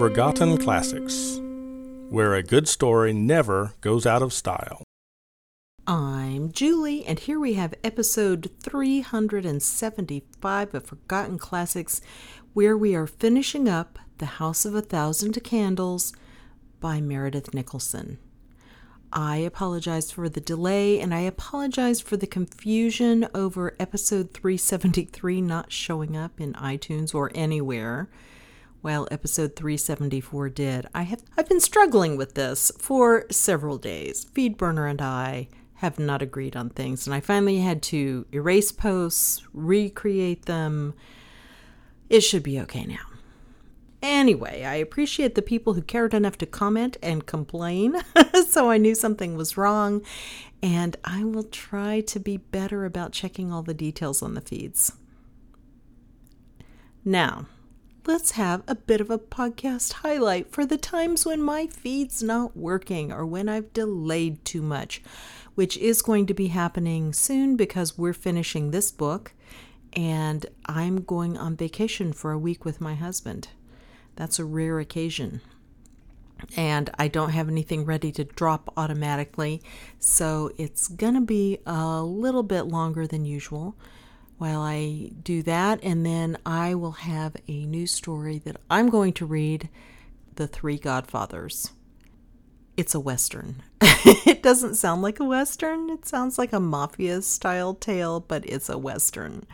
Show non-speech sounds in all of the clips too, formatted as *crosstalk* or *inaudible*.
Forgotten Classics, where a good story never goes out of style. I'm Julie, and here we have episode 375 of Forgotten Classics, where we are finishing up The House of a Thousand Candles by Meredith Nicholson. I apologize for the delay and I apologize for the confusion over episode 373 not showing up in iTunes or anywhere while episode 374 did. I have I've been struggling with this for several days. Feedburner and I have not agreed on things and I finally had to erase posts, recreate them. It should be okay now. Anyway, I appreciate the people who cared enough to comment and complain, *laughs* so I knew something was wrong, and I will try to be better about checking all the details on the feeds. Now, let's have a bit of a podcast highlight for the times when my feed's not working or when I've delayed too much, which is going to be happening soon because we're finishing this book and I'm going on vacation for a week with my husband. That's a rare occasion. And I don't have anything ready to drop automatically, so it's to be a little bit longer than usual while I do that. And then I will have a new story that I'm going to read The Three Godfathers. It's a Western. *laughs* it doesn't sound like a Western, it sounds like a mafia style tale, but it's a Western.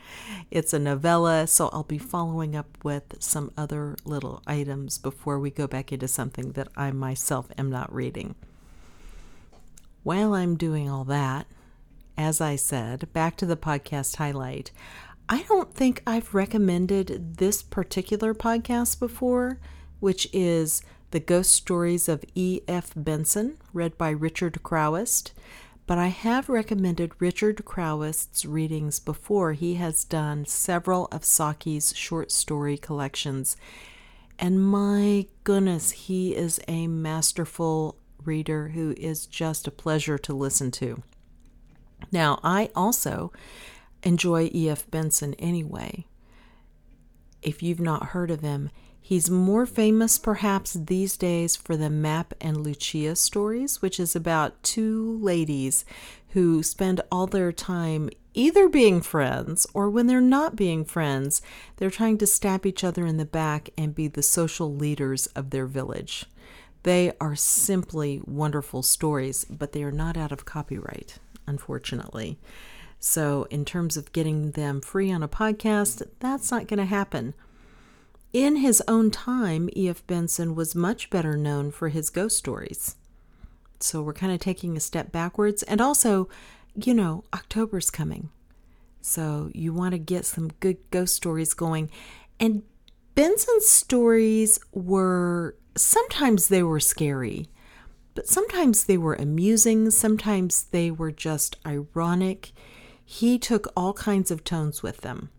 It's a novella, so I'll be following up with some other little items before we go back into something that I myself am not reading. While I'm doing all that, as I said, back to the podcast highlight. I don't think I've recommended this particular podcast before, which is The Ghost Stories of E.F. Benson, read by Richard Crowest. But I have recommended Richard Crowest's readings before. He has done several of Saki's short story collections. And my goodness, he is a masterful reader who is just a pleasure to listen to. Now, I also enjoy E.F. Benson anyway. If you've not heard of him, he's more famous perhaps these days for the Mapp and Lucia stories, which is about two ladies who spend all their time either being friends or when they're not being friends, they're trying to stab each other in the back and be the social leaders of their village. They are simply wonderful stories, but they are not out of copyright unfortunately. So, in terms of getting them free on a podcast, that's not going to happen. In his own time, E.F. Benson was much better known for his ghost stories. So, we're kind of taking a step backwards. And also, you know, October's coming. So, you want to get some good ghost stories going. And Benson's stories were sometimes they were scary but sometimes they were amusing, sometimes they were just ironic. He took all kinds of tones with them.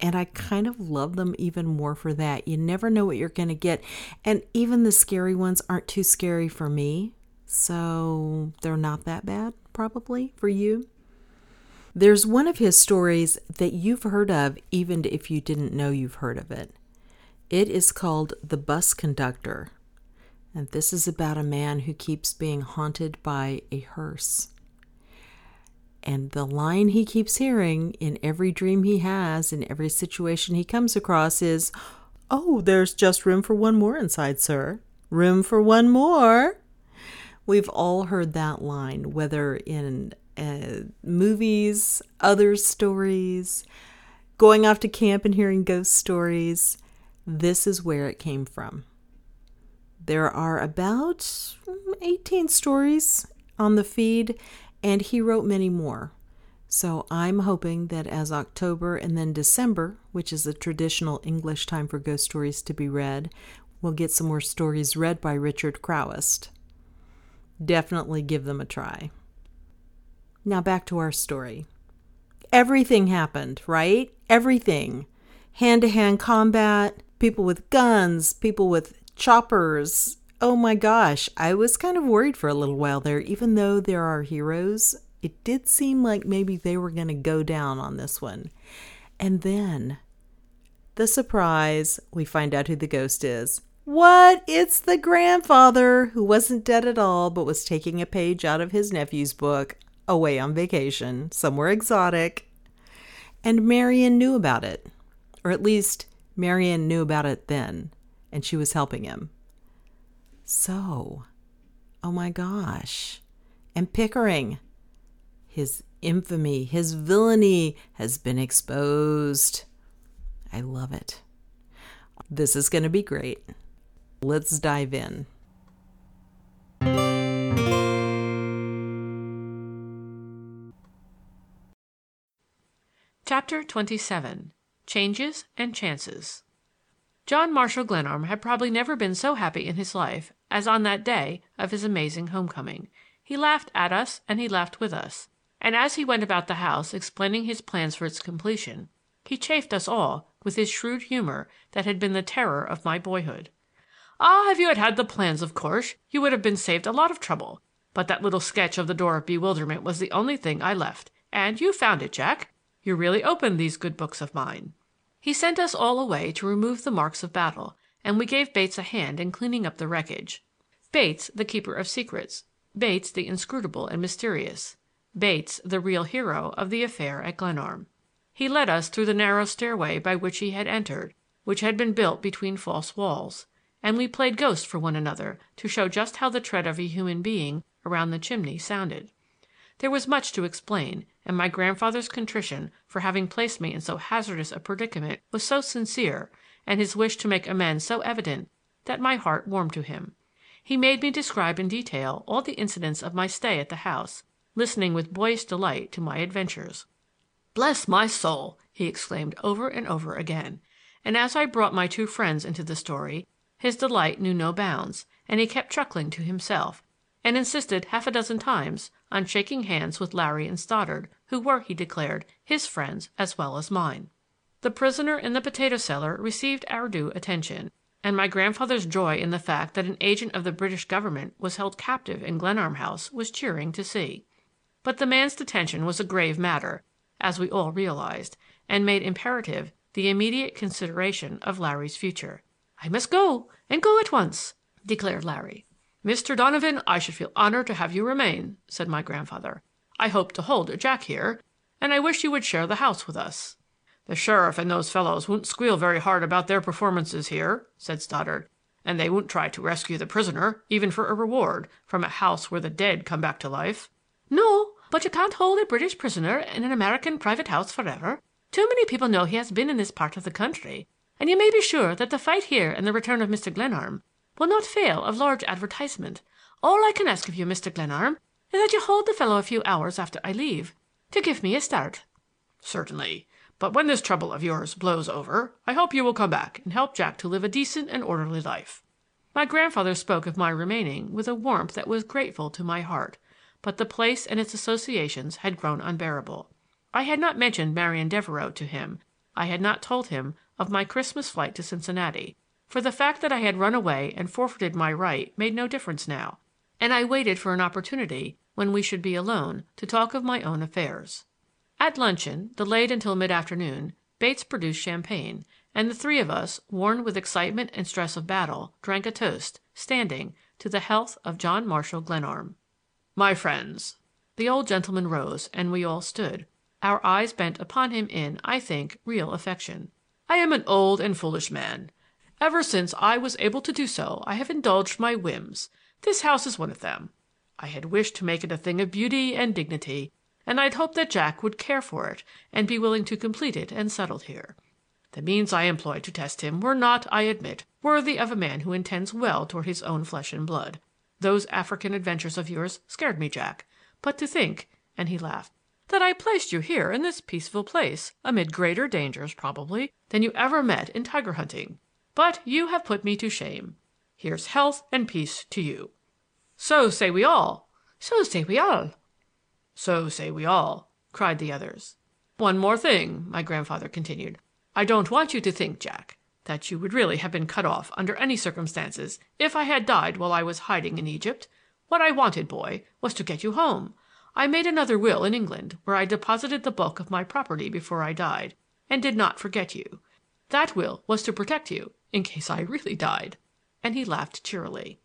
And I kind of love them even more for that. You never know what you're going to get. And even the scary ones aren't too scary for me. So they're not that bad, probably, for you. There's one of his stories that you've heard of, even if you didn't know you've heard of it. It is called The Bus Conductor. And this is about a man who keeps being haunted by a hearse. And the line he keeps hearing in every dream he has, in every situation he comes across, is, Oh, there's just room for one more inside, sir. Room for one more. We've all heard that line, whether in uh, movies, other stories, going off to camp and hearing ghost stories. This is where it came from. There are about 18 stories on the feed, and he wrote many more. So I'm hoping that as October and then December, which is the traditional English time for ghost stories to be read, we'll get some more stories read by Richard Crowest. Definitely give them a try. Now back to our story. Everything happened, right? Everything. Hand to hand combat, people with guns, people with choppers. Oh my gosh, I was kind of worried for a little while there. Even though there are heroes, it did seem like maybe they were going to go down on this one. And then the surprise we find out who the ghost is. What? It's the grandfather who wasn't dead at all, but was taking a page out of his nephew's book, away on vacation, somewhere exotic. And Marian knew about it. Or at least, Marian knew about it then, and she was helping him. So, oh my gosh. And Pickering, his infamy, his villainy has been exposed. I love it. This is going to be great. Let's dive in. Chapter 27 Changes and Chances John Marshall Glenarm had probably never been so happy in his life as on that day of his amazing homecoming. He laughed at us and he laughed with us, and as he went about the house explaining his plans for its completion, he chaffed us all with his shrewd humor that had been the terror of my boyhood. Ah, if you had had the plans, of course, you would have been saved a lot of trouble. But that little sketch of the door of bewilderment was the only thing I left, and you found it, Jack. You really opened these good books of mine. He sent us all away to remove the marks of battle, and we gave Bates a hand in cleaning up the wreckage. Bates, the keeper of secrets; Bates, the inscrutable and mysterious; Bates, the real hero of the affair at Glenarm. He led us through the narrow stairway by which he had entered, which had been built between false walls and we played ghost for one another to show just how the tread of a human being around the chimney sounded. There was much to explain, and my grandfather's contrition for having placed me in so hazardous a predicament was so sincere, and his wish to make amends so evident, that my heart warmed to him. He made me describe in detail all the incidents of my stay at the house, listening with boyish delight to my adventures. "Bless my soul!" he exclaimed over and over again; and as I brought my two friends into the story his delight knew no bounds, and he kept chuckling to himself, and insisted half a dozen times on shaking hands with Larry and Stoddard, who were, he declared, his friends as well as mine. The prisoner in the potato cellar received our due attention, and my grandfather's joy in the fact that an agent of the British government was held captive in Glenarm House was cheering to see. But the man's detention was a grave matter, as we all realized, and made imperative the immediate consideration of Larry's future. "I must go, and go at once," declared Larry. "Mr. Donovan, I should feel honored to have you remain," said my grandfather. "I hope to hold a Jack here, and I wish you would share the house with us." "The sheriff and those fellows won't squeal very hard about their performances here," said Stoddard, "and they won't try to rescue the prisoner, even for a reward, from a house where the dead come back to life." "No, but you can't hold a British prisoner in an American private house forever. Too many people know he has been in this part of the country and you may be sure that the fight here and the return of Mr. Glenarm will not fail of large advertisement. All I can ask of you, Mr. Glenarm, is that you hold the fellow a few hours after I leave, to give me a start." "Certainly. But when this trouble of yours blows over, I hope you will come back and help Jack to live a decent and orderly life." My grandfather spoke of my remaining with a warmth that was grateful to my heart, but the place and its associations had grown unbearable. I had not mentioned Marian Devereux to him, I had not told him of my Christmas flight to Cincinnati, for the fact that I had run away and forfeited my right made no difference now, and I waited for an opportunity when we should be alone to talk of my own affairs. At luncheon, delayed until mid afternoon, Bates produced champagne, and the three of us, worn with excitement and stress of battle, drank a toast, standing, to the health of John Marshall Glenarm. "My friends!" The old gentleman rose, and we all stood, our eyes bent upon him in, I think, real affection. I am an old and foolish man. Ever since I was able to do so I have indulged my whims. This house is one of them. I had wished to make it a thing of beauty and dignity, and I had hoped that Jack would care for it and be willing to complete it and settle here. The means I employed to test him were not, I admit, worthy of a man who intends well toward his own flesh and blood. Those African adventures of yours scared me, Jack. But to think," and he laughed that I placed you here in this peaceful place, amid greater dangers, probably, than you ever met in tiger hunting. But you have put me to shame. Here's health and peace to you." "So say we all!" "So say we all!" "So say we all!" cried the others. "One more thing," my grandfather continued. "I don't want you to think, Jack, that you would really have been cut off under any circumstances if I had died while I was hiding in Egypt. What I wanted, boy, was to get you home. I made another will in England, where I deposited the bulk of my property before I died, and did not forget you. That will was to protect you in case I really died." and he laughed cheerily.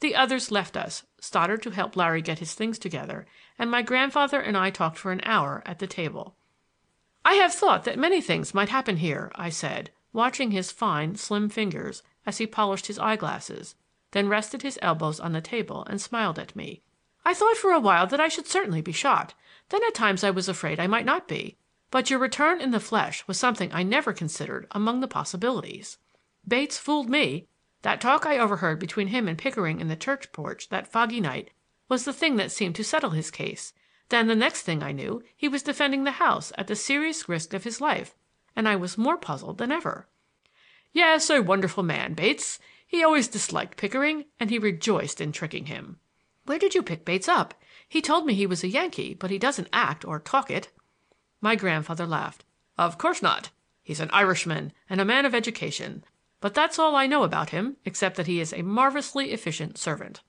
The others left us, Stoddard to help Larry get his things together, and my grandfather and I talked for an hour at the table. "I have thought that many things might happen here," I said, watching his fine, slim fingers as he polished his eyeglasses, then rested his elbows on the table and smiled at me. "I thought for a while that I should certainly be shot; then at times I was afraid I might not be. But your return in the flesh was something I never considered among the possibilities. Bates fooled me. That talk I overheard between him and Pickering in the church porch that foggy night was the thing that seemed to settle his case. Then the next thing I knew he was defending the house at the serious risk of his life, and I was more puzzled than ever. Yes, a wonderful man, Bates. He always disliked Pickering, and he rejoiced in tricking him. Where did you pick Bates up? He told me he was a Yankee, but he doesn't act or talk it. My grandfather laughed. Of course not. He's an Irishman and a man of education. But that's all I know about him, except that he is a marvelously efficient servant.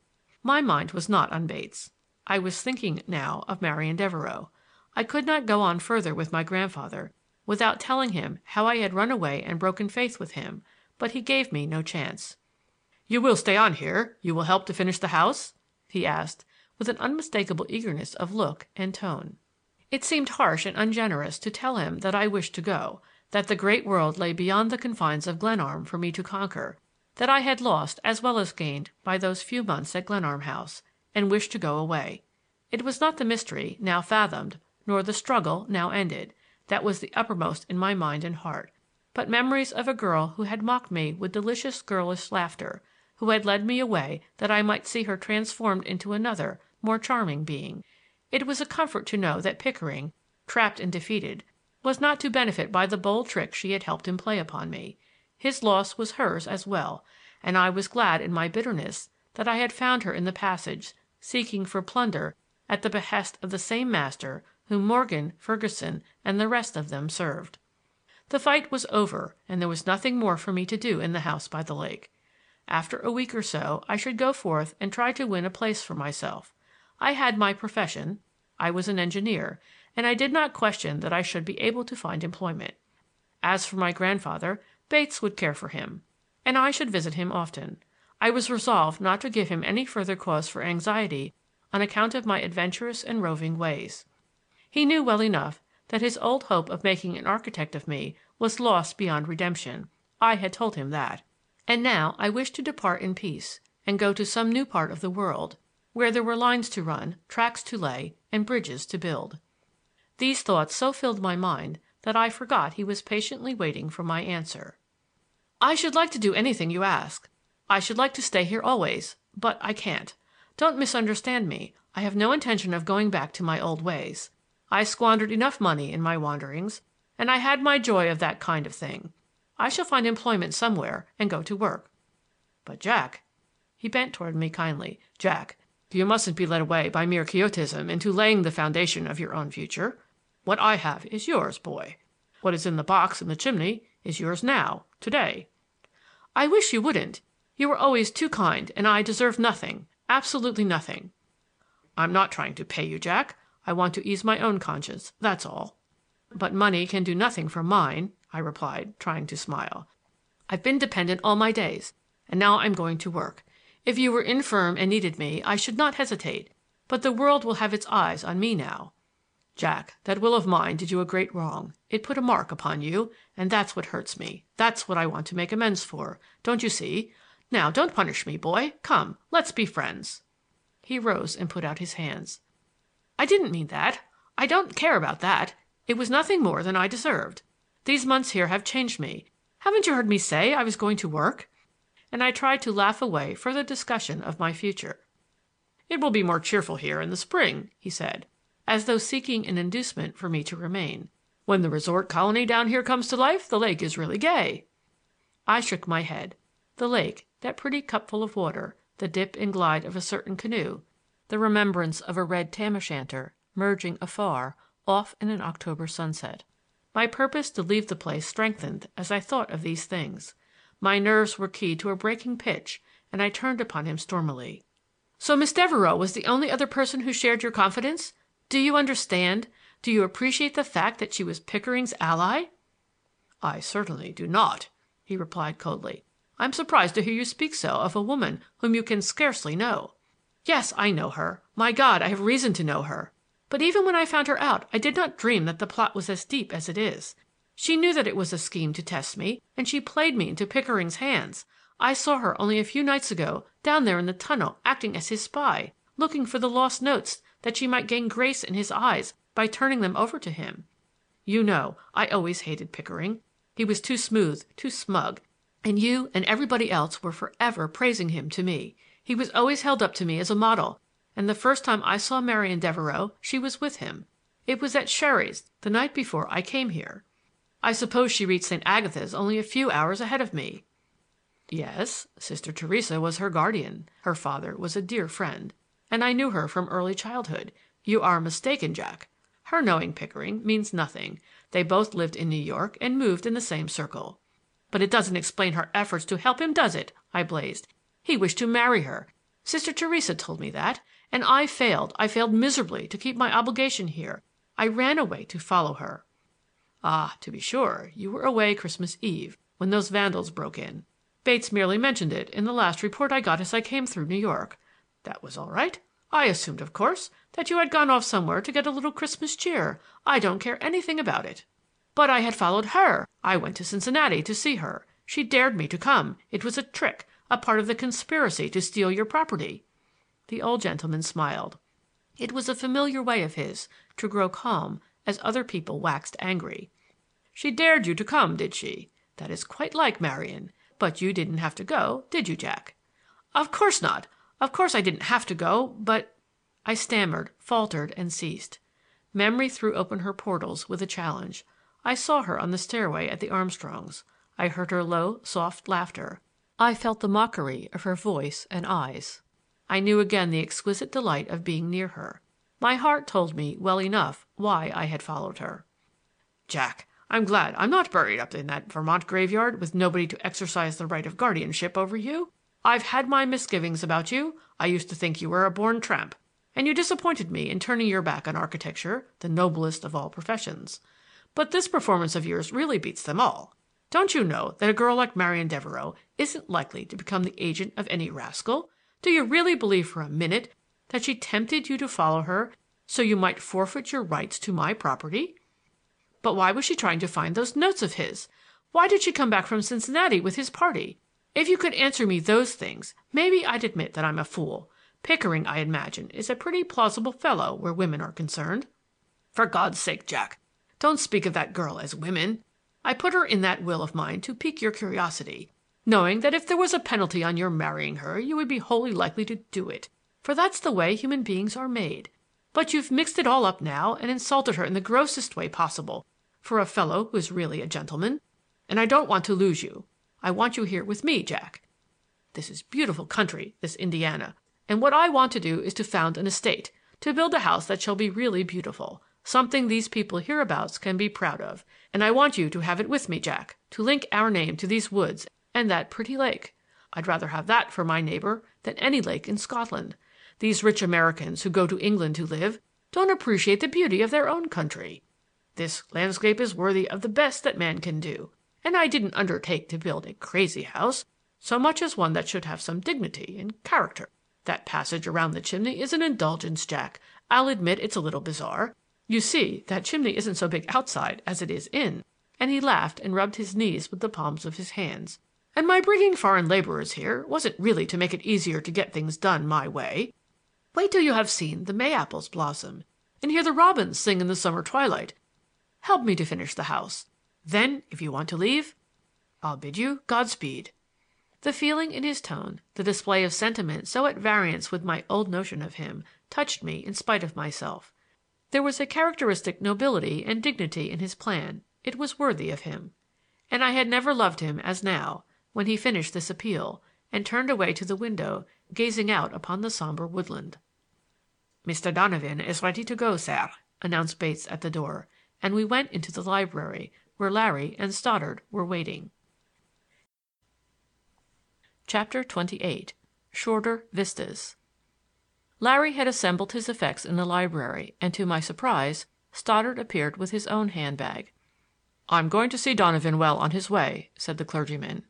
My mind was not on Bates. I was thinking now of Marian Devereux. I could not go on further with my grandfather without telling him how I had run away and broken faith with him, but he gave me no chance. "You will stay on here? You will help to finish the house?" he asked, with an unmistakable eagerness of look and tone. It seemed harsh and ungenerous to tell him that I wished to go, that the great world lay beyond the confines of Glenarm for me to conquer, that I had lost as well as gained by those few months at Glenarm House and wished to go away. It was not the mystery, now fathomed, nor the struggle, now ended, that was the uppermost in my mind and heart, but memories of a girl who had mocked me with delicious girlish laughter, who had led me away that I might see her transformed into another, more charming being. It was a comfort to know that Pickering, trapped and defeated, was not to benefit by the bold trick she had helped him play upon me. His loss was hers as well, and I was glad in my bitterness that I had found her in the passage seeking for plunder at the behest of the same master whom Morgan, Ferguson and the rest of them served. The fight was over and there was nothing more for me to do in the house by the lake. After a week or so I should go forth and try to win a place for myself. I had my profession; I was an engineer, and I did not question that I should be able to find employment. As for my grandfather, Bates would care for him, and I should visit him often. I was resolved not to give him any further cause for anxiety on account of my adventurous and roving ways. He knew well enough that his old hope of making an architect of me was lost beyond redemption; I had told him that; and now I wished to depart in peace and go to some new part of the world, where there were lines to run, tracks to lay, and bridges to build. These thoughts so filled my mind that I forgot he was patiently waiting for my answer. "I should like to do anything you ask. I should like to stay here always, but I can't. Don't misunderstand me; I have no intention of going back to my old ways. I squandered enough money in my wanderings, and I had my joy of that kind of thing. I shall find employment somewhere and go to work. But, Jack," he bent toward me kindly, "Jack, you mustn't be led away by mere quixotism into laying the foundation of your own future. What I have is yours, boy. What is in the box in the chimney is yours now, to day." "I wish you wouldn't. You were always too kind and I deserve nothing, absolutely nothing." "I'm not trying to pay you, Jack. I want to ease my own conscience, that's all." "But money can do nothing for mine," I replied, trying to smile. "I've been dependent all my days, and now I'm going to work. If you were infirm and needed me I should not hesitate, but the world will have its eyes on me now. Jack, that will of mine did you a great wrong. It put a mark upon you, and that's what hurts me; that's what I want to make amends for. Don't you see? Now don't punish me, boy. Come, let's be friends." He rose and put out his hands. "I didn't mean that. I don't care about that. It was nothing more than I deserved. These months here have changed me. Haven't you heard me say I was going to work?" And I tried to laugh away further discussion of my future. "It will be more cheerful here in the spring," he said, as though seeking an inducement for me to remain. "When the resort colony down here comes to life the lake is really gay." I shook my head. The lake that pretty cupful of water, the dip and glide of a certain canoe, the remembrance of a red tam o' shanter merging afar off in an October sunset. My purpose to leave the place strengthened as I thought of these things. My nerves were keyed to a breaking pitch and I turned upon him stormily. "So Miss Devereux was the only other person who shared your confidence? Do you understand, do you appreciate the fact that she was Pickering's ally?" "I certainly do not," he replied coldly. I'm surprised to hear you speak so of a woman whom you can scarcely know." "Yes, I know her. My God, I have reason to know her! But even when I found her out I did not dream that the plot was as deep as it is. She knew that it was a scheme to test me, and she played me into Pickering's hands. I saw her only a few nights ago down there in the tunnel acting as his spy, looking for the lost notes that she might gain grace in his eyes by turning them over to him. You know I always hated Pickering. He was too smooth, too smug, and you and everybody else were forever praising him to me. He was always held up to me as a model, and the first time I saw Marian Devereux she was with him. It was at Sherry's the night before I came here. I suppose she reached St. Agatha's only a few hours ahead of me." "Yes, Sister Theresa was her guardian. Her father was a dear friend, and I knew her from early childhood. You are mistaken, Jack. Her knowing Pickering means nothing. They both lived in New York and moved in the same circle." "But it doesn't explain her efforts to help him, does it?" I blazed. "He wished to marry her. Sister Theresa told me that. And I failed, I failed miserably to keep my obligation here. I ran away to follow her." "Ah, to be sure, you were away Christmas Eve, when those vandals broke in. Bates merely mentioned it in the last report I got as I came through New York. That was all right. I assumed, of course, that you had gone off somewhere to get a little Christmas cheer. I don't care anything about it. But I had followed her. I went to Cincinnati to see her. She dared me to come. It was a trick, a part of the conspiracy to steal your property." The old gentleman smiled. It was a familiar way of his to grow calm as other people waxed angry. "She dared you to come, did she? That is quite like Marian. But you didn't have to go, did you, Jack?" "Of course not. Of course I didn't have to go, but I stammered, faltered and ceased. Memory threw open her portals with a challenge. I saw her on the stairway at the Armstrongs'. I heard her low, soft laughter. I felt the mockery of her voice and eyes. I knew again the exquisite delight of being near her. My heart told me well enough why I had followed her. "Jack, I'm glad I'm not buried up in that Vermont graveyard with nobody to exercise the right of guardianship over you. I've had my misgivings about you. I used to think you were a born tramp, and you disappointed me in turning your back on architecture, the noblest of all professions. But this performance of yours really beats them all. Don't you know that a girl like Marian Devereux isn't likely to become the agent of any rascal? Do you really believe for a minute that she tempted you to follow her so you might forfeit your rights to my property? But why was she trying to find those notes of his? Why did she come back from Cincinnati with his party? If you could answer me those things, maybe I'd admit that I'm a fool. Pickering, I imagine, is a pretty plausible fellow where women are concerned. For God's sake, Jack, don't speak of that girl as women. I put her in that will of mine to pique your curiosity, knowing that if there was a penalty on your marrying her you would be wholly likely to do it, for that's the way human beings are made. But you've mixed it all up now and insulted her in the grossest way possible for a fellow who is really a gentleman. And I don't want to lose you. I want you here with me, Jack. This is beautiful country, this Indiana, and what I want to do is to found an estate, to build a house that shall be really beautiful, something these people hereabouts can be proud of. And I want you to have it with me, Jack, to link our name to these woods and that pretty lake. I'd rather have that for my neighbor than any lake in Scotland. These rich Americans who go to England to live don't appreciate the beauty of their own country. This landscape is worthy of the best that man can do and I didn't undertake to build a crazy house so much as one that should have some dignity and character. That passage around the chimney is an indulgence, Jack. I'll admit it's a little bizarre. You see, that chimney isn't so big outside as it is in." And he laughed and rubbed his knees with the palms of his hands. "And my bringing foreign laborers here wasn't really to make it easier to get things done my way. Wait till you have seen the May apples blossom and hear the robins sing in the summer twilight. Help me to finish the house. Then, if you want to leave, I'll bid you Godspeed." The feeling in his tone, the display of sentiment so at variance with my old notion of him, touched me in spite of myself. There was a characteristic nobility and dignity in his plan; it was worthy of him. And I had never loved him as now, when he finished this appeal, and turned away to the window, gazing out upon the somber woodland. "Mr. Donovan is ready to go, sir," announced Bates at the door, and we went into the library where Larry and Stoddard were waiting. Chapter 28 Shorter Vistas Larry had assembled his effects in the library, and to my surprise Stoddard appeared with his own hand bag. "I'm going to see Donovan well on his way," said the clergyman.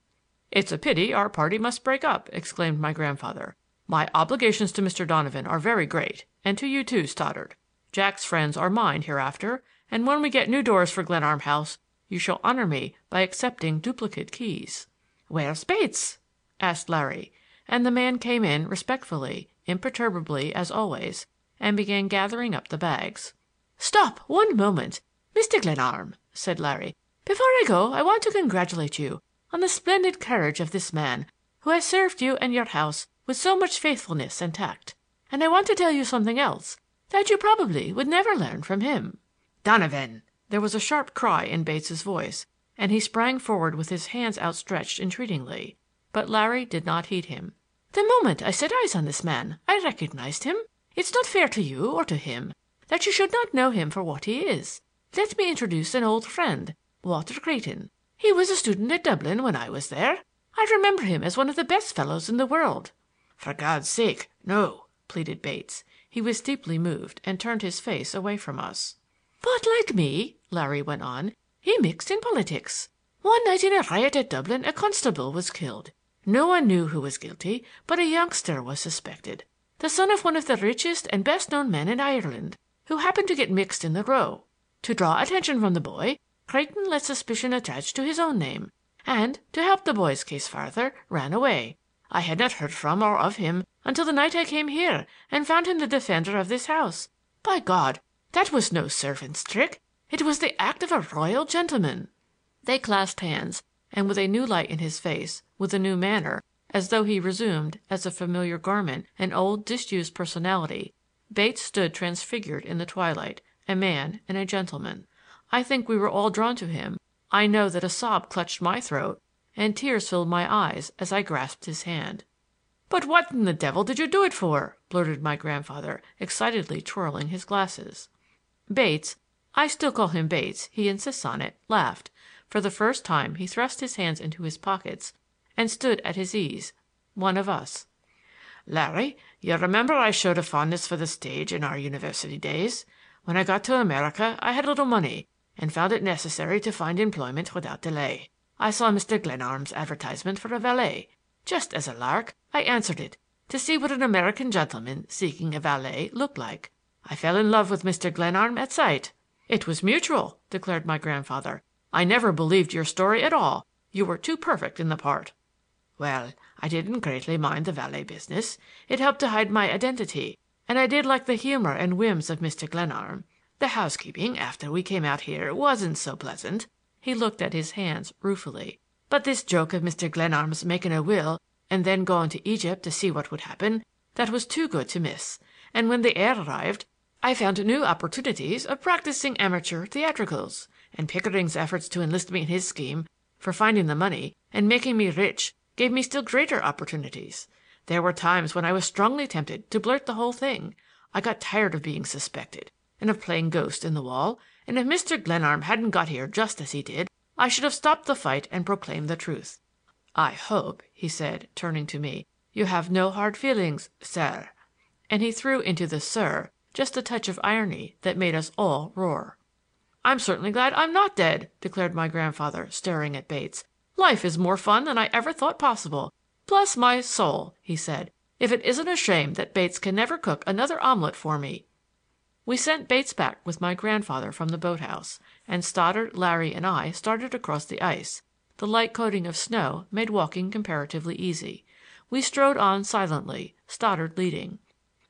It's a pity our party must break up, exclaimed my grandfather. My obligations to Mr. Donovan are very great, and to you too, Stoddard. Jack's friends are mine hereafter, and when we get new doors for Glenarm House you shall honor me by accepting duplicate keys. "Where's Bates?" asked Larry, and the man came in respectfully, imperturbably as always, and began gathering up the bags. "Stop one moment, Mr. Glenarm," said Larry. "Before I go I want to congratulate you on the splendid courage of this man who has served you and your house with so much faithfulness and tact. And I want to tell you something else that you probably would never learn from him." "Donovan!" There was a sharp cry in Bates' voice, and he sprang forward with his hands outstretched entreatingly. But Larry did not heed him. "The moment I set eyes on this man I recognized him. It's not fair to you or to him that you should not know him for what he is. Let me introduce an old friend, Walter Creighton. He was a student at Dublin when I was there. I remember him as one of the best fellows in the world." "For God's sake, no!" pleaded Bates. He was deeply moved, and turned his face away from us. "But like me," Larry went on, "he mixed in politics. One night in a riot at Dublin a constable was killed. No one knew who was guilty, but a youngster was suspected, the son of one of the richest and best known men in Ireland, who happened to get mixed in the row. To draw attention from the boy, Creighton let suspicion attach to his own name, and, to help the boy's case farther, ran away. I had not heard from or of him until the night I came here and found him the defender of this house. By God! That was no servant's trick. It was the act of a royal gentleman." They clasped hands, and with a new light in his face, with a new manner, as though he resumed, as a familiar garment, an old disused personality, Bates stood transfigured in the twilight, a man and a gentleman. I think we were all drawn to him. I know that a sob clutched my throat and tears filled my eyes as I grasped his hand. "But what in the devil did you do it for?" blurted my grandfather, excitedly twirling his glasses. Bates I still call him Bates; he insists on it laughed. For the first time he thrust his hands into his pockets and stood at his ease, one of us. "Larry, you remember I showed a fondness for the stage in our university days. When I got to America I had a little money, and found it necessary to find employment without delay. I saw Mr. Glenarm's advertisement for a valet. Just as a lark I answered it, to see what an American gentleman seeking a valet looked like. I fell in love with Mr. Glenarm at sight." "It was mutual," declared my grandfather. "I never believed your story at all. You were too perfect in the part." "Well, I didn't greatly mind the valet business. It helped to hide my identity, and I did like the humor and whims of Mr. Glenarm. The housekeeping, after we came out here, wasn't so pleasant." He looked at his hands ruefully. "But this joke of Mr. Glenarm's making a will and then going to Egypt to see what would happen, that was too good to miss; and when the heir arrived I found new opportunities of practicing amateur theatricals, and Pickering's efforts to enlist me in his scheme for finding the money and making me rich gave me still greater opportunities. There were times when I was strongly tempted to blurt the whole thing. I got tired of being suspected, and of playing ghost in the wall, and if Mr. Glenarm hadn't got here just as he did, I should have stopped the fight and proclaimed the truth. I hope," he said, turning to me, "you have no hard feelings, sir," and he threw into the "sir" just a touch of irony that made us all roar. "I'm certainly glad I'm not dead," declared my grandfather, staring at Bates. "Life is more fun than I ever thought possible. Bless my soul," he said, "if it isn't a shame that Bates can never cook another omelet for me!" We sent Bates back with my grandfather from the boat house, and Stoddard, Larry, and I started across the ice. The light coating of snow made walking comparatively easy. We strode on silently, Stoddard leading.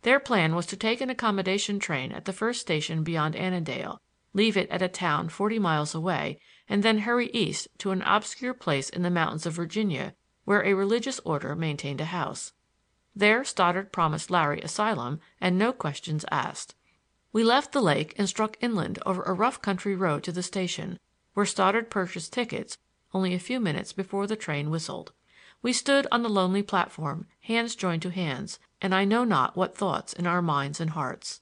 Their plan was to take an accommodation train at the first station beyond Annandale, leave it at a town forty miles away, and then hurry east to an obscure place in the mountains of Virginia where a religious order maintained a house. There Stoddard promised Larry asylum and no questions asked. We left the lake and struck inland over a rough country road to the station, where Stoddard purchased tickets only a few minutes before the train whistled. We stood on the lonely platform, hands joined to hands, and I know not what thoughts in our minds and hearts.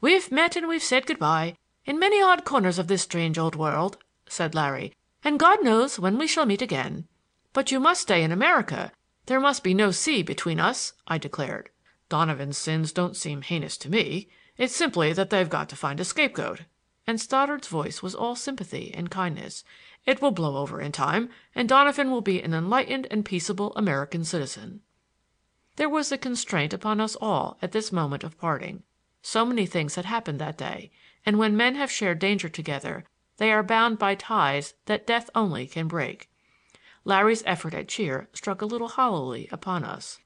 "We've met and we've said good by in many odd corners of this strange old world," said Larry, "and God knows when we shall meet again." "But you must stay in America. There must be no sea between us," I declared. "Donovan's sins don't seem heinous to me. It's simply that they've got to find a scapegoat." and Stoddard's voice was all sympathy and kindness. "It will blow over in time, and Donovan will be an enlightened and peaceable American citizen." There was a constraint upon us all at this moment of parting. So many things had happened that day, and when men have shared danger together they are bound by ties that death only can break. Larry's effort at cheer struck a little hollowly upon us.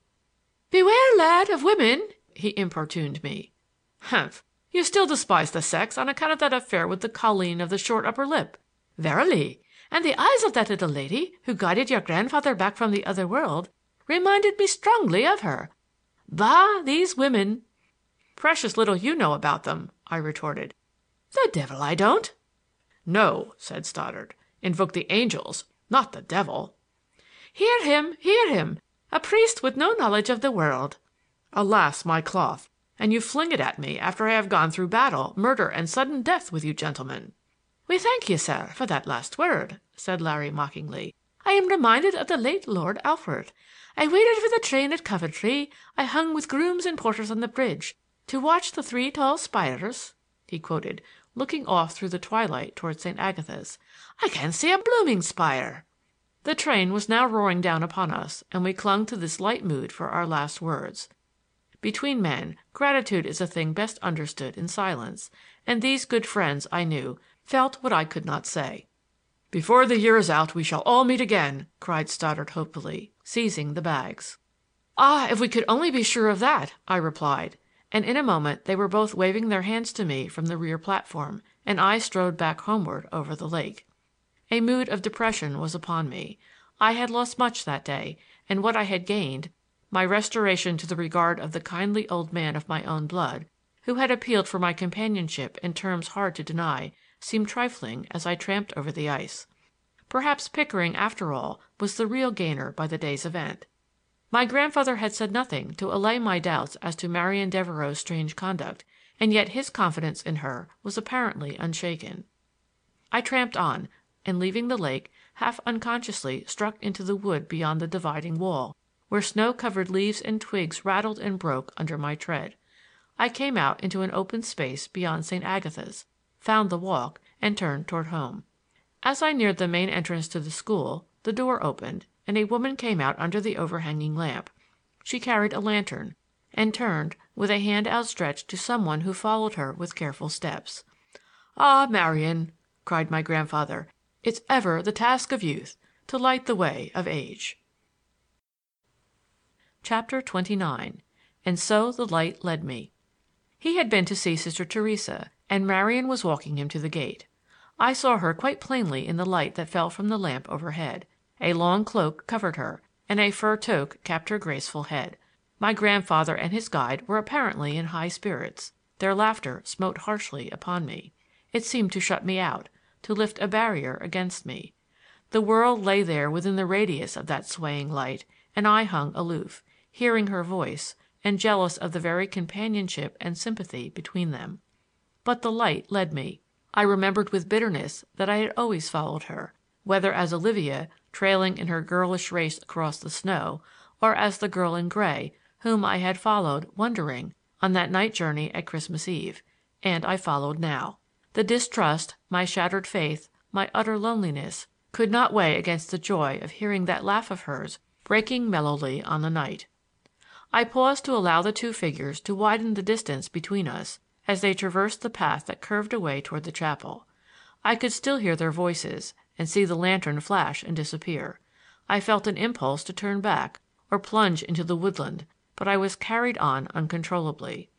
"Beware, lad, of women!" he importuned me. "Humph! You still despise the sex on account of that affair with the colleen of the short upper lip." "Verily! And the eyes of that little lady who guided your grandfather back from the other world reminded me strongly of her. Bah, these women!" "Precious little you know about them," I retorted. "The devil I don't!" "No," said Stoddard. "Invoke the angels, not the devil." "Hear him! hear him! A priest with no knowledge of the world!" "Alas, my cloth! And you fling it at me after I have gone through battle, murder and sudden death with you gentlemen!" "We thank you, sir, for that last word," said Larry mockingly. "I am reminded of the late Lord Alfred. I waited for the train at Coventry; I hung with grooms and porters on the bridge, to watch the three tall spires," he quoted, looking off through the twilight toward St. Agatha's. "I can't see a blooming spire!" The train was now roaring down upon us, and we clung to this light mood for our last words. Between men, gratitude is a thing best understood in silence, and these good friends, I knew, felt what I could not say. "Before the year is out we shall all meet again!" cried Stoddard hopefully, seizing the bags. "Ah, if we could only be sure of that!" I replied, and in a moment they were both waving their hands to me from the rear platform, and I strode back homeward over the lake. A mood of depression was upon me. I had lost much that day, and what I had gained my restoration to the regard of the kindly old man of my own blood, who had appealed for my companionship in terms hard to deny, seemed trifling as I tramped over the ice. Perhaps Pickering, after all, was the real gainer by the day's event. My grandfather had said nothing to allay my doubts as to Marian Devereux's strange conduct, and yet his confidence in her was apparently unshaken. I tramped on, and leaving the lake, half unconsciously struck into the wood beyond the dividing wall, where snow covered leaves and twigs rattled and broke under my tread. I came out into an open space beyond St. Agatha's, found the walk, and turned toward home. As I neared the main entrance to the school the door opened and a woman came out under the overhanging lamp. She carried a lantern, and turned with a hand outstretched to some one who followed her with careful steps. "Ah, Marian!" cried my grandfather, "it's ever the task of youth to light the way of age." Chapter XXIX And so the light led me. He had been to see Sister Theresa, and Marian was walking him to the gate. I saw her quite plainly in the light that fell from the lamp overhead. A long cloak covered her, and a fur toque capped her graceful head. My grandfather and his guide were apparently in high spirits. Their laughter smote harshly upon me. It seemed to shut me out, to lift a barrier against me. The world lay there within the radius of that swaying light, and I hung aloof, hearing her voice, and jealous of the very companionship and sympathy between them. But the light led me. I remembered with bitterness that I had always followed her, whether as Olivia trailing in her girlish race across the snow, or as the girl in gray whom I had followed, wondering, on that night journey at Christmas Eve; and I followed now. The distrust, my shattered faith, my utter loneliness, could not weigh against the joy of hearing that laugh of hers breaking mellowly on the night. I paused to allow the two figures to widen the distance between us as they traversed the path that curved away toward the chapel. I could still hear their voices, and see the lantern flash and disappear. I felt an impulse to turn back, or plunge into the woodland, but I was carried on uncontrollably.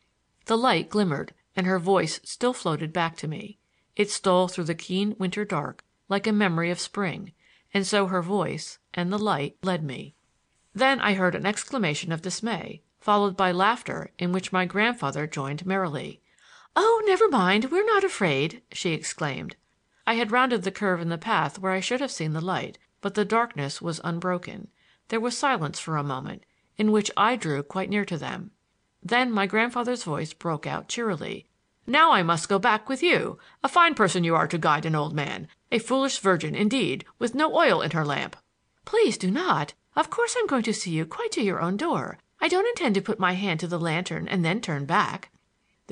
The light glimmered, and her voice still floated back to me. It stole through the keen winter dark like a memory of spring, and so her voice and the light led me. Then I heard an exclamation of dismay, followed by laughter in which my grandfather joined merrily. "Oh, never mind, we're not afraid!" she exclaimed. I had rounded the curve in the path where I should have seen the light, but the darkness was unbroken. There was silence for a moment, in which I drew quite near to them. Then my grandfather's voice broke out cheerily. "Now I must go back with you. A fine person you are to guide an old man! A foolish virgin, indeed, with no oil in her lamp!" "Please do not. Of course I'm going to see you quite to your own door. I don't intend to put my hand to the lantern and then turn back."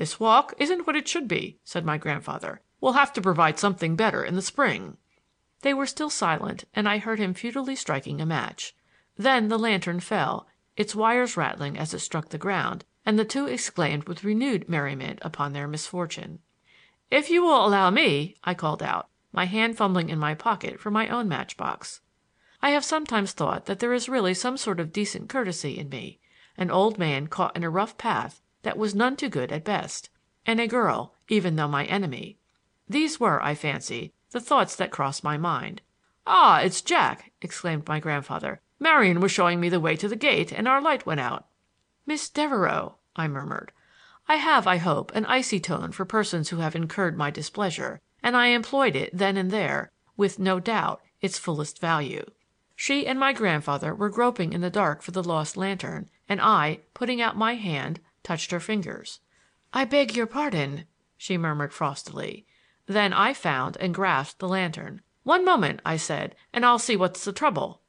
"This walk isn't what it should be," said my grandfather. We'll have to provide something better in the spring." They were still silent, and I heard him futilely striking a match. Then the lantern fell, its wires rattling as it struck the ground, and the two exclaimed with renewed merriment upon their misfortune. "If you will allow me," I called out, my hand fumbling in my pocket for my own match box. I have sometimes thought that there is really some sort of decent courtesy in me an old man caught in a rough path that was none too good at best, and a girl, even though my enemy. These were, I fancy, the thoughts that crossed my mind. "Ah, it's Jack!" exclaimed my grandfather. "Marian was showing me the way to the gate and our light went out." "Miss Devereux," I murmured. I have, I hope, an icy tone for persons who have incurred my displeasure, and I employed it then and there, with, no doubt, its fullest value. She and my grandfather were groping in the dark for the lost lantern, and I, putting out my hand, touched her fingers. "I beg your pardon," she murmured frostily. Then I found and grasped the lantern. "One moment," I said, "and I'll see what's the trouble."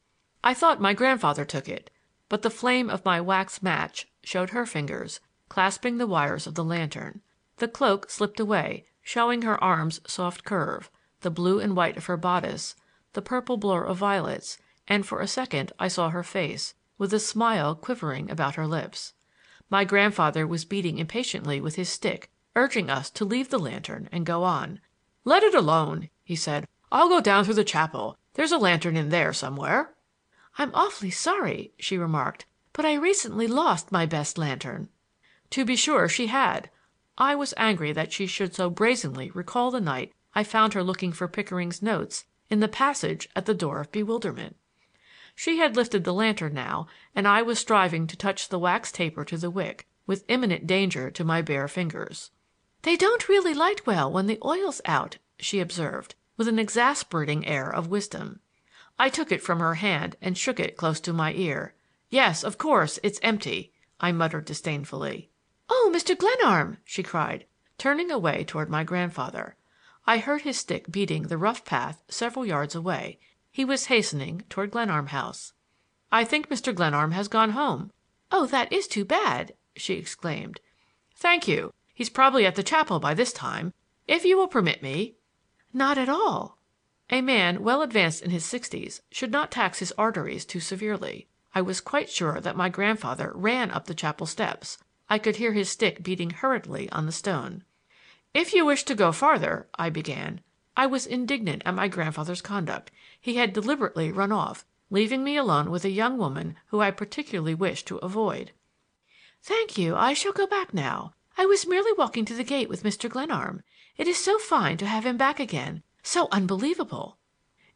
I thought my grandfather took it, but the flame of my wax match showed her fingers, clasping the wires of the lantern. The cloak slipped away, showing her arm's soft curve, the blue and white of her bodice, the purple blur of violets, and for a second I saw her face, with a smile quivering about her lips. My grandfather was beating impatiently with his stick, urging us to leave the lantern and go on. "Let it alone," he said. "I'll go down through the chapel. There's a lantern in there somewhere." "I'm awfully sorry," she remarked, "but I recently lost my best lantern." To be sure she had. I was angry that she should so brazenly recall the night I found her looking for Pickering's notes in the passage at the Door of Bewilderment. She had lifted the lantern now, and I was striving to touch the wax taper to the wick, with imminent danger to my bare fingers. "They don't really light well when the oil's out," she observed, with an exasperating air of wisdom. I took it from her hand and shook it close to my ear. "Yes, of course, it's empty," I muttered disdainfully. "Oh, Mr. Glenarm!" she cried, turning away toward my grandfather. I heard his stick beating the rough path several yards away. He was hastening toward Glenarm House. "I think Mr. Glenarm has gone home." "Oh, that is too bad!" she exclaimed. "Thank you. He's probably at the chapel by this time. If you will permit me—" "Not at all." A man well advanced in his sixties should not tax his arteries too severely. I was quite sure that my grandfather ran up the chapel steps. I could hear his stick beating hurriedly on the stone. "If you wish to go farther," I began. I was indignant at my grandfather's conduct. He had deliberately run off, leaving me alone with a young woman whom I particularly wished to avoid. "Thank you, I shall go back now. I was merely walking to the gate with Mr. Glenarm. It is so fine to have him back again so unbelievable!"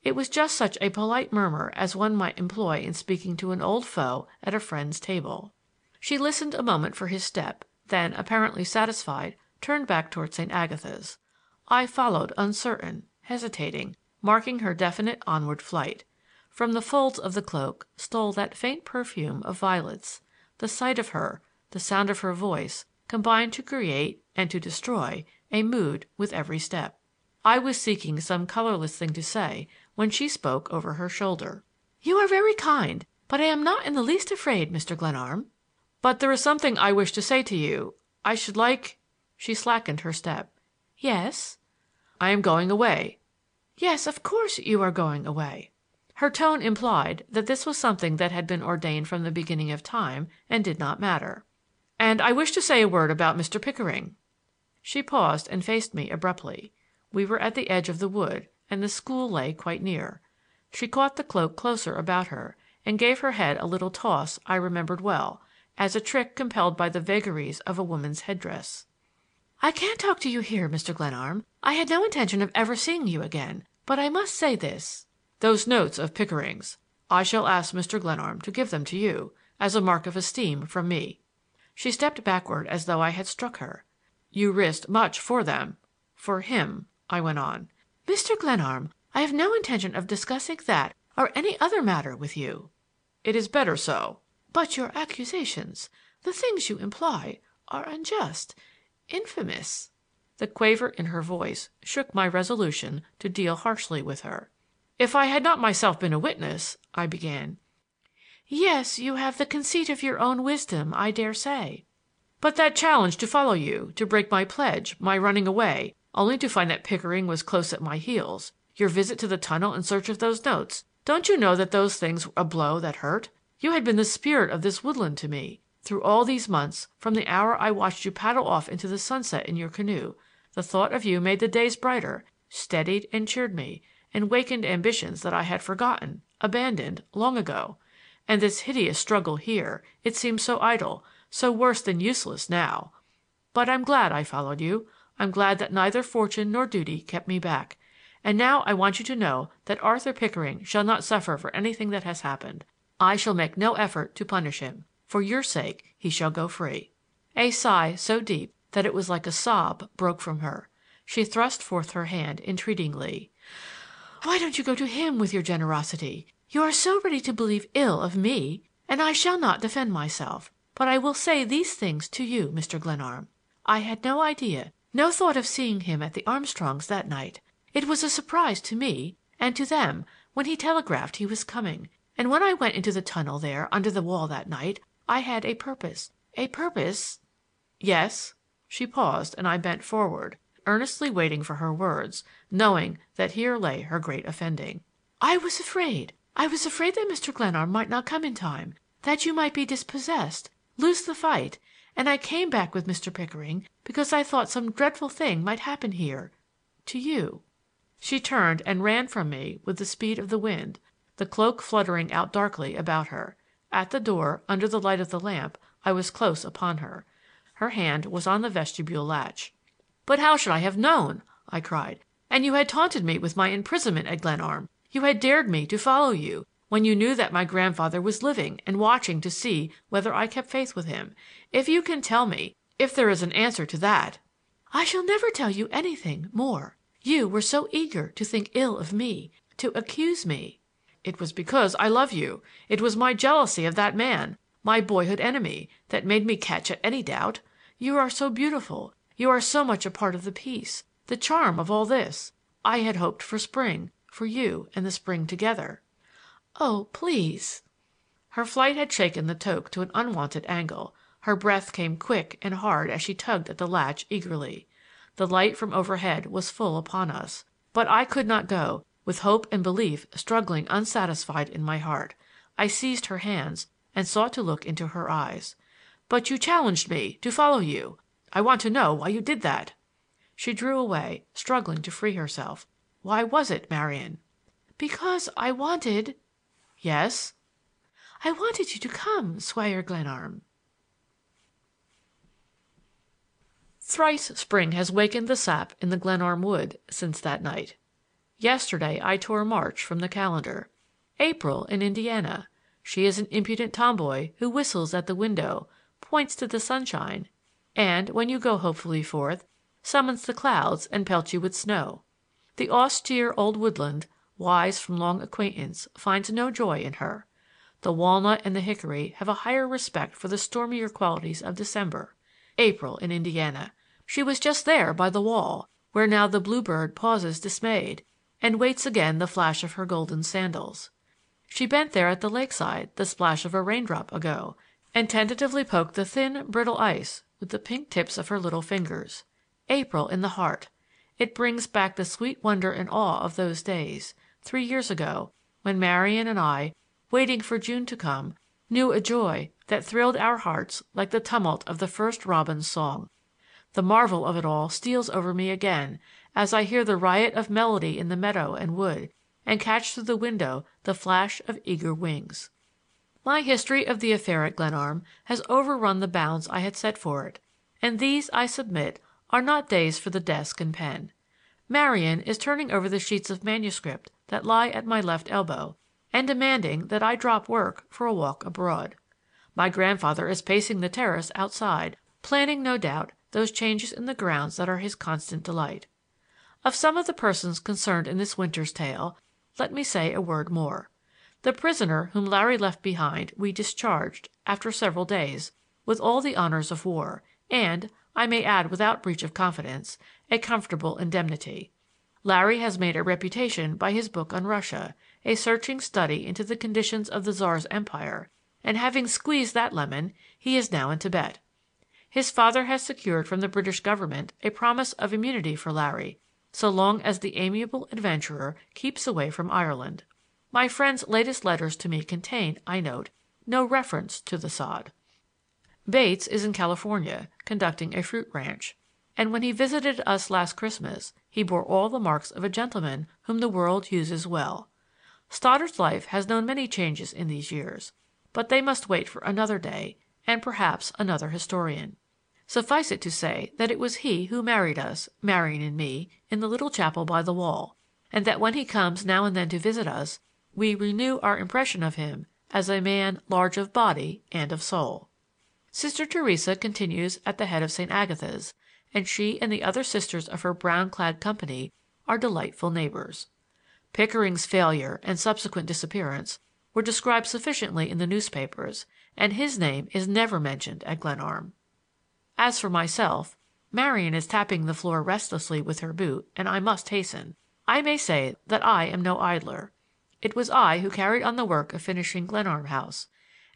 It was just such a polite murmur as one might employ in speaking to an old foe at a friend's table. She listened a moment for his step, then, apparently satisfied, turned back toward St. Agatha's. I followed uncertain, hesitating, marking her definite onward flight. From the folds of the cloak stole that faint perfume of violets. The sight of her, the sound of her voice, combined to create and to destroy a mood with every step. I was seeking some colorless thing to say when she spoke over her shoulder. "You are very kind, but I am not in the least afraid, Mr. Glenarm." "But there is something I wish to say to you. I should like—" She slackened her step. "Yes." "I am going away." "Yes, of course you are going away." Her tone implied that this was something that had been ordained from the beginning of time and did not matter. "And I wish to say a word about Mr. Pickering." She paused and faced me abruptly. We were at the edge of the wood, and the school lay quite near. She caught the cloak closer about her, and gave her head a little toss I remembered well, as a trick compelled by the vagaries of a woman's head dress. "I can't talk to you here, Mr. Glenarm. I had no intention of ever seeing you again, but I must say this: Those notes of Pickering's. I shall ask Mr. Glenarm to give them to you, as a mark of esteem from me. She stepped backward as though I had struck her. "You risked much for them for him," I went on. "Mr. Glenarm, I have no intention of discussing that or any other matter with you." "It is better so." "But your accusations the things you imply are unjust, infamous." The quaver in her voice shook my resolution to deal harshly with her. "If I had not myself been a witness," I began. "Yes, you have the conceit of your own wisdom, I dare say." "But that challenge to follow you, to break my pledge, my running away only to find that Pickering was close at my heels, your visit to the tunnel in search of those notes. Don't you know that those things were a blow that hurt? You had been the spirit of this woodland to me through all these months from the hour I watched you paddle off into the sunset in your canoe. The thought of you made the days brighter, steadied and cheered me, and wakened ambitions that I had forgotten, abandoned, long ago. And this hideous struggle here, it seems so idle, so worse than useless now. But I'm glad I followed you. I'm glad that neither fortune nor duty kept me back. And now I want you to know that Arthur Pickering shall not suffer for anything that has happened. I shall make no effort to punish him. For your sake he shall go free." A sigh so deep that it was like a sob broke from her. She thrust forth her hand entreatingly. "Why don't you go to him with your generosity? You are so ready to believe ill of me, and I shall not defend myself. But I will say these things to you, Mr. Glenarm. I had no idea, no thought of seeing him at the Armstrongs' that night. It was a surprise to me and to them when he telegraphed he was coming, and when I went into the tunnel there under the wall that night I had a purpose a purpose "Yes?" She paused, and I bent forward, earnestly waiting for her words, knowing that here lay her great offending. "I was afraid I was afraid that Mr. Glenarm might not come in time, that you might be dispossessed, lose the fight, and I came back with Mr. Pickering because I thought some dreadful thing might happen here to you. She turned and ran from me with the speed of the wind, the cloak fluttering out darkly about her. At the door, under the light of the lamp, I was close upon her. Her hand was on the vestibule latch. "But how should I have known?" I cried. "And you had taunted me with my imprisonment at Glenarm. You had dared me to follow you, when you knew that my grandfather was living and watching to see whether I kept faith with him. If you can tell me if there is an answer to that "I shall never tell you anything more. You were so eager to think ill of me, to accuse me." "It was because I love you. It was my jealousy of that man, my boyhood enemy, that made me catch at any doubt. You are so beautiful, you are so much a part of the peace, the charm of all this. I had hoped for spring, for you and the spring together." "Oh, please!" Her flight had shaken the toque to an unwonted angle. Her breath came quick and hard as she tugged at the latch eagerly. The light from overhead was full upon us. But I could not go, with hope and belief struggling unsatisfied in my heart. I seized her hands and sought to look into her eyes. "But you challenged me to follow you. I want to know why you did that." She drew away, struggling to free herself. "Why was it, Marian?" "Because I wanted—" "Yes?" "I wanted you to come, Squire Glenarm." Thrice spring has wakened the sap in the Glenarm wood since that night. Yesterday I tore March from the calendar. April in Indiana! She is an impudent tomboy who whistles at the window, points to the sunshine, and, when you go hopefully forth, summons the clouds and pelts you with snow. The austere old woodland, wise from long acquaintance, finds no joy in her. The walnut and the hickory have a higher respect for the stormier qualities of December. April in Indiana! She was just there by the wall, where now the bluebird pauses dismayed, and waits again the flash of her golden sandals. She bent there at the lakeside the splash of a raindrop ago, and tentatively poked the thin, brittle ice with the pink tips of her little fingers. April in the heart! It brings back the sweet wonder and awe of those days, three years ago, when Marian and I, waiting for June to come, knew a joy that thrilled our hearts like the tumult of the first robin's song. The marvel of it all steals over me again as I hear the riot of melody in the meadow and wood, and catch through the window the flash of eager wings. My history of the affair at Glenarm has overrun the bounds I had set for it, and these, I submit, are not days for the desk and pen. Marian is turning over the sheets of manuscript that lie at my left elbow, and demanding that I drop work for a walk abroad. My grandfather is pacing the terrace outside, planning, no doubt, those changes in the grounds that are his constant delight. Of some of the persons concerned in this winter's tale let me say a word more. The prisoner whom Larry left behind we discharged, after several days, with all the honors of war, and, I may add without breach of confidence, a comfortable indemnity. Larry has made a reputation by his book on Russia, a searching study into the conditions of the Czar's empire, and having squeezed that lemon, he is now in Tibet. His father has secured from the British government a promise of immunity for Larry so long as the amiable adventurer keeps away from Ireland. My friend's latest letters to me contain, I note, no reference to the sod. Bates is in California, conducting a fruit ranch, and when he visited us last Christmas he bore all the marks of a gentleman whom the world uses well. Stoddard's life has known many changes in these years, but they must wait for another day and perhaps another historian. Suffice it to say that it was he who married us, Marian and me, in the little chapel by the wall, and that when he comes now and then to visit us we renew our impression of him as a man large of body and of soul. Sister Theresa continues at the head of St. Agatha's, and she and the other sisters of her brown clad company are delightful neighbors. Pickering's failure and subsequent disappearance were described sufficiently in the newspapers, and his name is never mentioned at Glenarm. As for myself, Marian is tapping the floor restlessly with her boot, and I must hasten. I may say that I am no idler. It was I who carried on the work of finishing Glenarm House,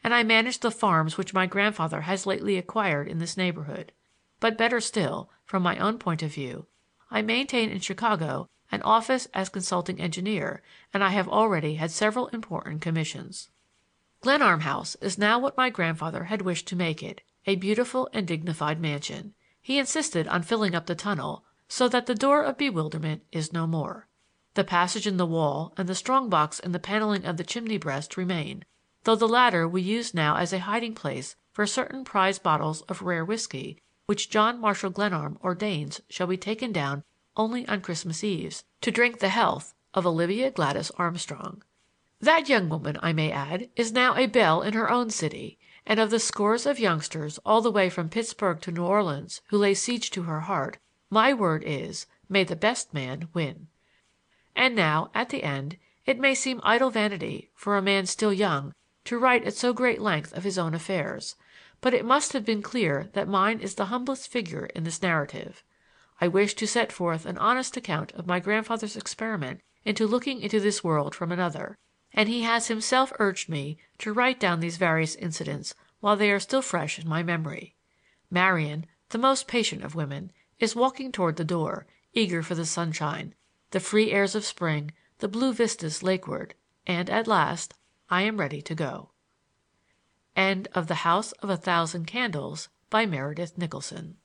and I manage the farms which my grandfather has lately acquired in this neighborhood. But better still, from my own point of view, I maintain in Chicago an office as consulting engineer, and I have already had several important commissions. Glenarm House is now what my grandfather had wished to make it a beautiful and dignified mansion. He insisted on filling up the tunnel, so that the door of bewilderment is no more. The passage in the wall and the strong box in the paneling of the chimney breast remain, though the latter we use now as a hiding place for certain prize bottles of rare whisky which John Marshall Glenarm ordains shall be taken down only on Christmas Eves to drink the health of Olivia Gladys Armstrong. That young woman, I may add, is now a belle in her own city and of the scores of youngsters all the way from Pittsburgh to New Orleans who lay siege to her heart, my word is, may the best man win. And now, at the end, it may seem idle vanity for a man still young to write at so great length of his own affairs, but it must have been clear that mine is the humblest figure in this narrative. I wish to set forth an honest account of my grandfather's experiment into looking into this world from another and he has himself urged me to write down these various incidents while they are still fresh in my memory. Marian, the most patient of women, is walking toward the door, eager for the sunshine, the free airs of spring, the blue vistas lakeward, and at last I am ready to go. End of The House of a Thousand Candles by Meredith Nicholson